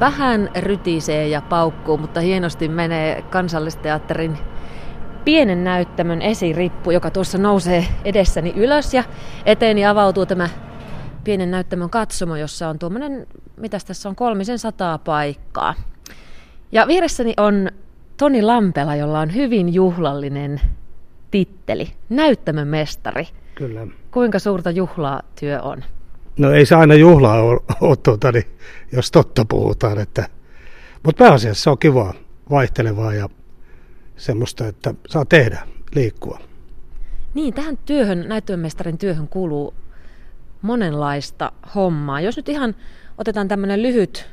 Vähän rytisee ja paukkuu, mutta hienosti menee kansallisteatterin pienen näyttämön esirippu, joka tuossa nousee edessäni ylös ja eteeni avautuu tämä pienen näyttämön katsomo, jossa on tuommoinen, mitä tässä on, kolmisen sataa paikkaa. Ja vieressäni on Toni Lampela, jolla on hyvin juhlallinen titteli, näyttämön mestari. Kyllä. Kuinka suurta juhlaa työ on? No ei se aina juhlaa ole, tuota, niin, jos totta puhutaan. Että, mutta pääasiassa se on kivaa, vaihtelevaa ja semmoista, että saa tehdä, liikkua. Niin, tähän työhön, näyttämömestarin työhön kuuluu monenlaista hommaa. Jos nyt ihan otetaan tämmöinen lyhyt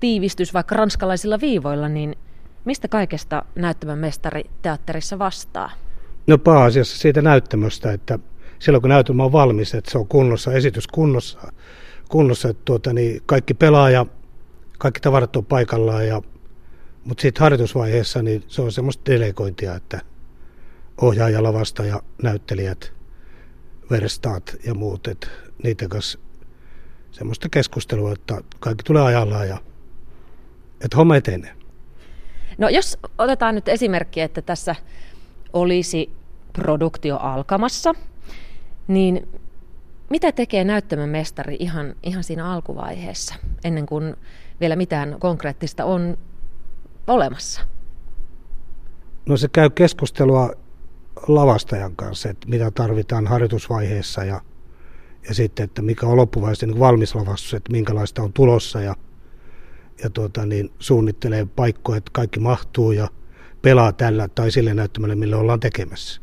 tiivistys vaikka ranskalaisilla viivoilla, niin mistä kaikesta näyttämömestari teatterissa vastaa? No pääasiassa siitä näyttämöstä, että silloin kun näytelmä on valmis, että se on kunnossa, esitys kunnossa, kunnossa että tuota, niin kaikki pelaaja, kaikki tavarat on paikallaan, ja, mutta sitten harjoitusvaiheessa niin se on semmoista delegointia, että ohjaaja, lavasta ja näyttelijät, verstaat ja muut, että niiden kanssa semmoista keskustelua, että kaikki tulee ajallaan ja että homma etenee. No jos otetaan nyt esimerkki, että tässä olisi produktio alkamassa, niin mitä tekee näyttämön mestari ihan, ihan siinä alkuvaiheessa, ennen kuin vielä mitään konkreettista on olemassa? No se käy keskustelua lavastajan kanssa, että mitä tarvitaan harjoitusvaiheessa ja, ja sitten, että mikä on loppuvaiheessa niin valmis lavastus, että minkälaista on tulossa ja, ja tuota, niin suunnittelee paikkoja, että kaikki mahtuu ja pelaa tällä tai sille näyttämällä, millä ollaan tekemässä.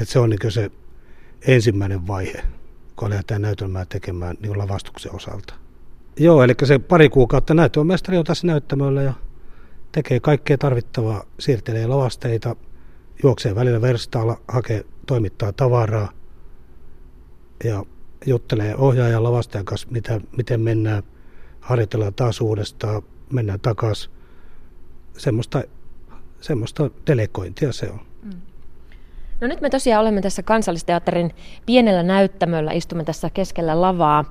Et se on niin se ensimmäinen vaihe, kun lähdetään näytelmää tekemään niin lavastuksen osalta. Joo, eli se pari kuukautta näytelmämestari on tässä näyttämöllä ja tekee kaikkea tarvittavaa, siirtelee lavasteita, juoksee välillä verstaalla, hakee, toimittaa tavaraa ja juttelee ohjaajan lavastajan kanssa, mitä, miten mennään, harjoitellaan taas uudestaan, mennään takaisin. Semmoista, semmoista delegointia se on. Mm. No nyt me tosiaan olemme tässä kansallisteatterin pienellä näyttämöllä, istumme tässä keskellä lavaa.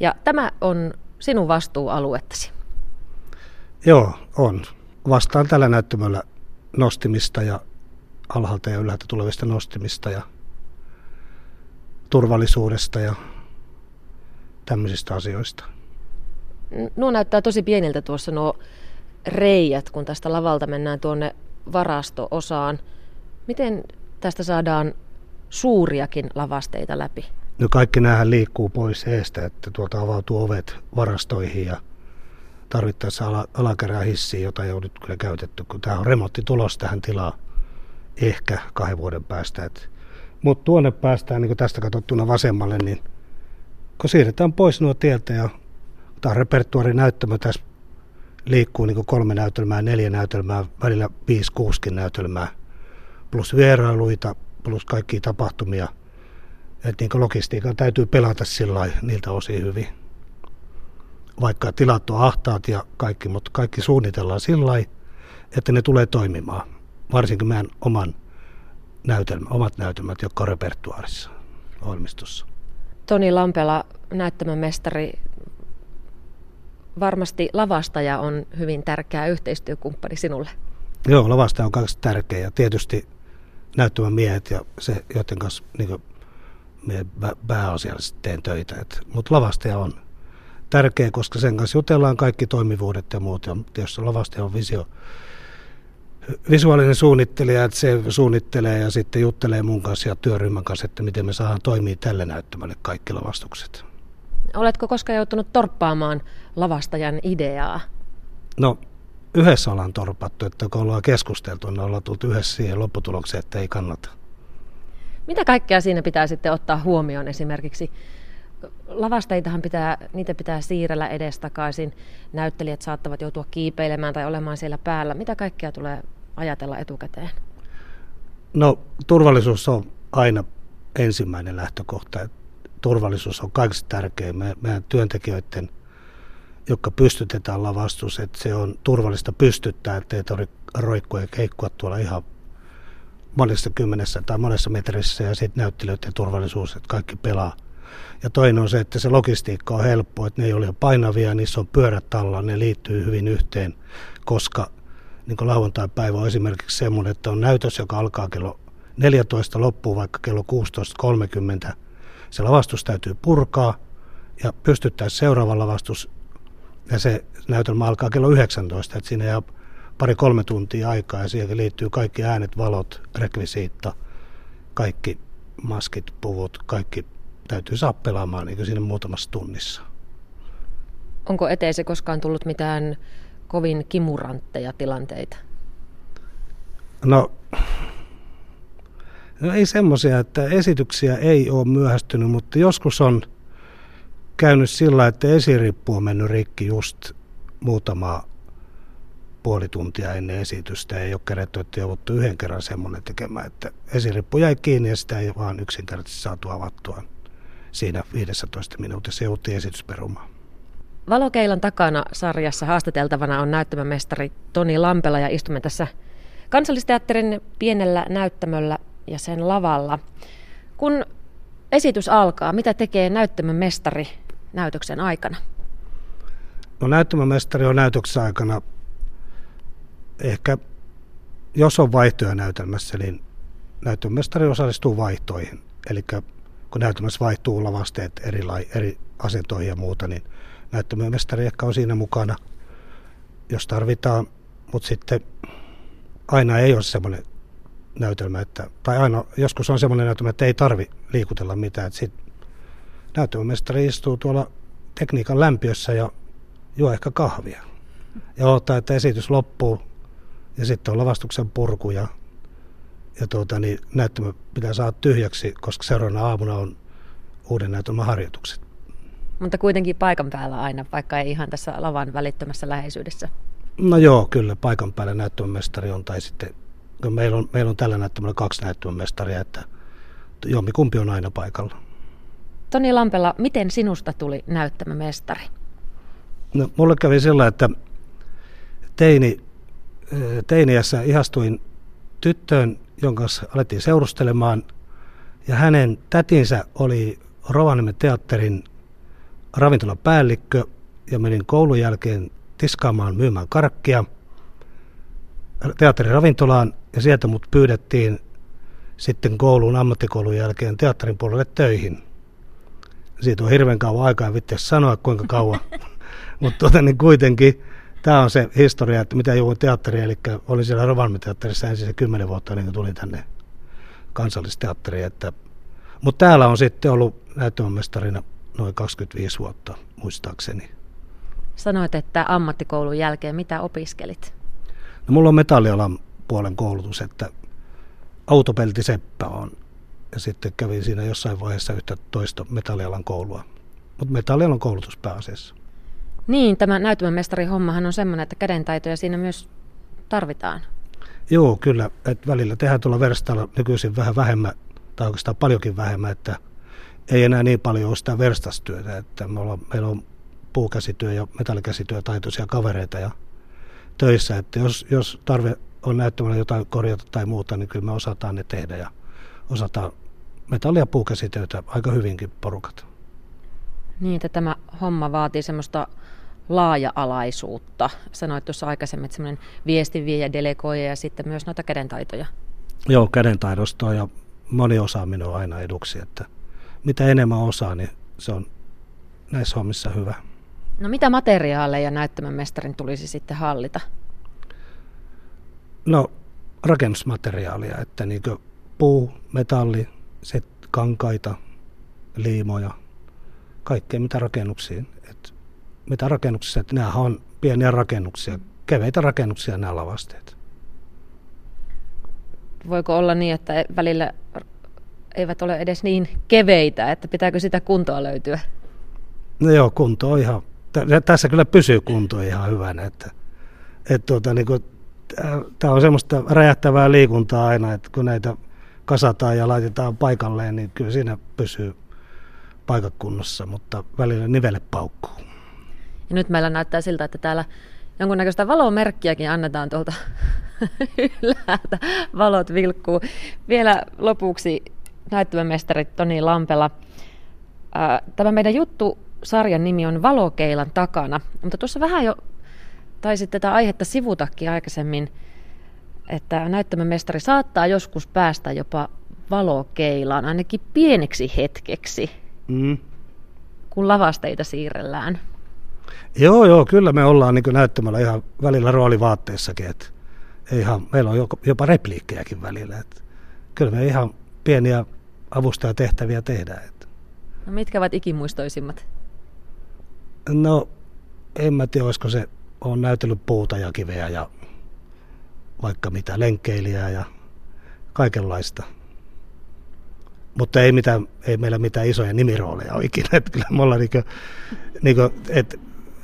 Ja tämä on sinun vastuualuettasi. Joo, on. Vastaan tällä näyttämöllä nostimista ja alhaalta ja ylhäältä tulevista nostimista ja turvallisuudesta ja tämmöisistä asioista. Nuo näyttää tosi pieniltä tuossa nuo reijät, kun tästä lavalta mennään tuonne varasto-osaan. Miten tästä saadaan suuriakin lavasteita läpi? No kaikki näähän liikkuu pois eestä, että tuolta avautuu ovet varastoihin ja tarvittaessa ala, alakerää hissiin, jota ei ole nyt kyllä käytetty, kun tämä on remontti tulos tähän tilaan ehkä kahden vuoden päästä. Mutta tuonne päästään niin tästä katsottuna vasemmalle, niin kun siirretään pois nuo tieltä ja tämä repertuari näyttämä tässä liikkuu niin kolme näytelmää, neljä näytelmää, välillä viisi, kuuskin näytelmää, plus vierailuita, plus kaikki tapahtumia. Että niin logistiikan täytyy pelata sillä niiltä osin hyvin. Vaikka tilat on ahtaat ja kaikki, mutta kaikki suunnitellaan sillä että ne tulee toimimaan varsinkin meidän oman näytelmä, omat näytelmät, jotka on repertuaarissa ohjelmistossa. Toni Lampela, näyttämön mestari, varmasti lavastaja on hyvin tärkeä yhteistyökumppani sinulle. Joo, lavastaja on kaksi tärkeä ja tietysti näyttämän miehet ja se, joiden kanssa niin pääasiallisesti teen töitä. Mutta lavastaja on tärkeä, koska sen kanssa jutellaan kaikki toimivuudet ja muut. Ja jos lavastaja on visio, visuaalinen suunnittelija, että se suunnittelee ja sitten juttelee mun kanssa ja työryhmän kanssa, että miten me saadaan toimia tälle näyttämälle kaikki lavastukset. Oletko koskaan joutunut torppaamaan lavastajan ideaa? No, yhdessä ollaan torpattu, että kun ollaan keskusteltu, niin ollaan tultu yhdessä siihen lopputulokseen, että ei kannata. Mitä kaikkea siinä pitää sitten ottaa huomioon esimerkiksi? Lavasteitahan pitää, niitä pitää siirrellä edestakaisin. Näyttelijät saattavat joutua kiipeilemään tai olemaan siellä päällä. Mitä kaikkea tulee ajatella etukäteen? No turvallisuus on aina ensimmäinen lähtökohta. Turvallisuus on kaikista tärkein. Me, meidän työntekijöiden, jotka pystytetään lavastus, että se on turvallista pystyttää, ettei tarvitse roikkua ja keikkua tuolla ihan monessa kymmenessä tai monessa metrissä ja sitten näyttelijöiden turvallisuus, että kaikki pelaa Ja toinen on se, että se logistiikka on helppo, että ne ei ole painavia, niissä on pyörät alla, ne liittyy hyvin yhteen, koska niin lauantai-päivä on esimerkiksi semmoinen, että on näytös, joka alkaa kello 14, loppuu vaikka kello 16.30. Se lavastus täytyy purkaa ja pystyttäisiin seuraava lavastus ja se näytelmä alkaa kello 19, että siinä jää pari-kolme tuntia aikaa ja siihen liittyy kaikki äänet, valot, rekvisiitta, kaikki maskit, puvut, kaikki täytyy saa pelaamaan niin siinä muutamassa tunnissa. Onko eteesi koskaan tullut mitään kovin kimurantteja tilanteita? No, no ei semmoisia, että esityksiä ei ole myöhästynyt, mutta joskus on käynyt sillä, että esirippu on mennyt rikki just muutama puoli tuntia ennen esitystä. Ei ole kerätty, että jouduttu yhden kerran semmoinen tekemään, että esirippu jäi kiinni ja sitä ei vaan yksinkertaisesti saatu avattua siinä 15 minuutissa joutui esitys perumaan. Valokeilan takana sarjassa haastateltavana on näyttämömestari Toni Lampela ja istumme tässä kansallisteatterin pienellä näyttämöllä ja sen lavalla. Kun esitys alkaa, mitä tekee näyttämömestari näytöksen aikana? No näyttämömestari on näytöksen aikana ehkä, jos on vaihtoja näytelmässä, niin näyttämömestari osallistuu vaihtoihin. Eli kun näytelmässä vaihtuu lavasteet eri, eri asentoihin ja muuta, niin näyttämömestari ehkä on siinä mukana, jos tarvitaan, mutta sitten aina ei ole semmoinen näytelmä, että, tai aina, joskus on semmoinen näytelmä, että ei tarvi liikutella mitään. Että sit näytelmämestari istuu tuolla tekniikan lämpiössä ja juo ehkä kahvia. Ja odottaa, että esitys loppuu ja sitten on lavastuksen purku ja, ja tuota, niin näyttämä pitää saada tyhjäksi, koska seuraavana aamuna on uuden näytelmän harjoitukset. Mutta kuitenkin paikan päällä aina, vaikka ei ihan tässä lavan välittömässä läheisyydessä. No joo, kyllä paikan päällä näyttämömestari on, tai sitten meillä on, meillä on tällä näyttämällä kaksi näyttämömestaria, että jommikumpi on aina paikalla. Toni Lampela, miten sinusta tuli näyttämömestari? No, mulle kävi sillä, että teini, teiniässä ihastuin tyttöön, jonka kanssa alettiin seurustelemaan, ja hänen tätinsä oli Rovaniemen teatterin ravintolapäällikkö, ja menin koulun jälkeen tiskaamaan myymään karkkia teatterin ravintolaan, ja sieltä mut pyydettiin sitten koulun ammattikoulun jälkeen teatterin puolelle töihin. Siitä on hirveän kauan aikaa, en sanoa kuinka kauan. Mutta tota, niin kuitenkin tämä on se historia, että mitä jouduin teatteriin. Eli olin siellä Rovaniemen teatterissa ensin se kymmenen vuotta, niin tulin tänne kansallisteatteriin. Että, mutta täällä on sitten ollut näyttämömestarina noin 25 vuotta, muistaakseni. Sanoit, että ammattikoulun jälkeen mitä opiskelit? No, mulla on metallialan puolen koulutus, että autopeltiseppä on. Ja sitten kävin siinä jossain vaiheessa yhtä toista metallialan koulua. Mutta metallialan koulutus pääasiassa. Niin, tämä näytelmämestari hommahan on semmoinen, että kädentaitoja siinä myös tarvitaan. Joo, kyllä. Et välillä tehdään tuolla verstalla nykyisin vähän vähemmän, tai oikeastaan paljonkin vähemmän, että ei enää niin paljon ole sitä verstastyötä. Että me ollaan, meillä on puukäsityö ja metallikäsityö taitoisia kavereita ja töissä, että jos, jos tarve on näyttämällä jotain korjata tai muuta, niin kyllä me osataan ne tehdä ja osataan metalli- ja puukäsityötä aika hyvinkin porukat. Niin, että tämä homma vaatii semmoista laaja-alaisuutta. Sanoit tuossa aikaisemmin, että semmoinen viestinviejä, delegoija ja sitten myös noita kädentaitoja. Joo, kädentaidostoa ja moni osaaminen on aina eduksi, että mitä enemmän osaa, niin se on näissä hommissa hyvä. No mitä materiaaleja näyttämän mestarin tulisi sitten hallita? No rakennusmateriaalia, että niin puu, metalli, set, kankaita, liimoja, kaikkea mitä rakennuksiin. Et mitä rakennuksissa, että nämä on pieniä rakennuksia, keveitä rakennuksia nämä lavasteet. Voiko olla niin, että välillä eivät ole edes niin keveitä, että pitääkö sitä kuntoa löytyä? No joo, kunto on ihan, tässä kyllä pysyy kunto ihan hyvänä, että, että tuota, niin kuin, tämä on semmoista räjähtävää liikuntaa aina, että kun näitä kasataan ja laitetaan paikalleen, niin kyllä siinä pysyy paikakunnossa, mutta välillä nivelle paukkuu. Ja nyt meillä näyttää siltä, että täällä jonkunnäköistä valomerkkiäkin annetaan tuolta ylhäältä. Valot vilkkuu. Vielä lopuksi näyttävämestari Toni Lampela. Tämä meidän juttu sarjan nimi on Valokeilan takana, mutta tuossa vähän jo taisit tätä aihetta sivutakin aikaisemmin, että näyttämömestari saattaa joskus päästä jopa valokeilaan, ainakin pieneksi hetkeksi, mm. kun lavasteita siirrellään. Joo, joo, kyllä me ollaan niin näyttämällä ihan välillä roolivaatteissakin, että ihan, meillä on jopa repliikkejäkin välillä. Että kyllä me ihan pieniä avustajatehtäviä tehdään. Että. No mitkä ovat ikimuistoisimmat? No, en mä tiedä, olisiko se, on näytellyt puuta ja kiveä ja vaikka mitä, lenkkeilijää ja kaikenlaista. Mutta ei, mitään, ei meillä mitään isoja nimirooleja ole ikinä. Että kyllä me ollaan niin kuin, niin kuin, että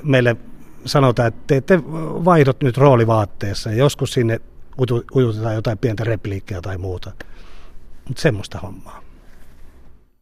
meille sanotaan, että teette vaihdot nyt roolivaatteessa ja joskus sinne ujutetaan jotain pientä repliikkiä tai muuta. Mutta semmoista hommaa.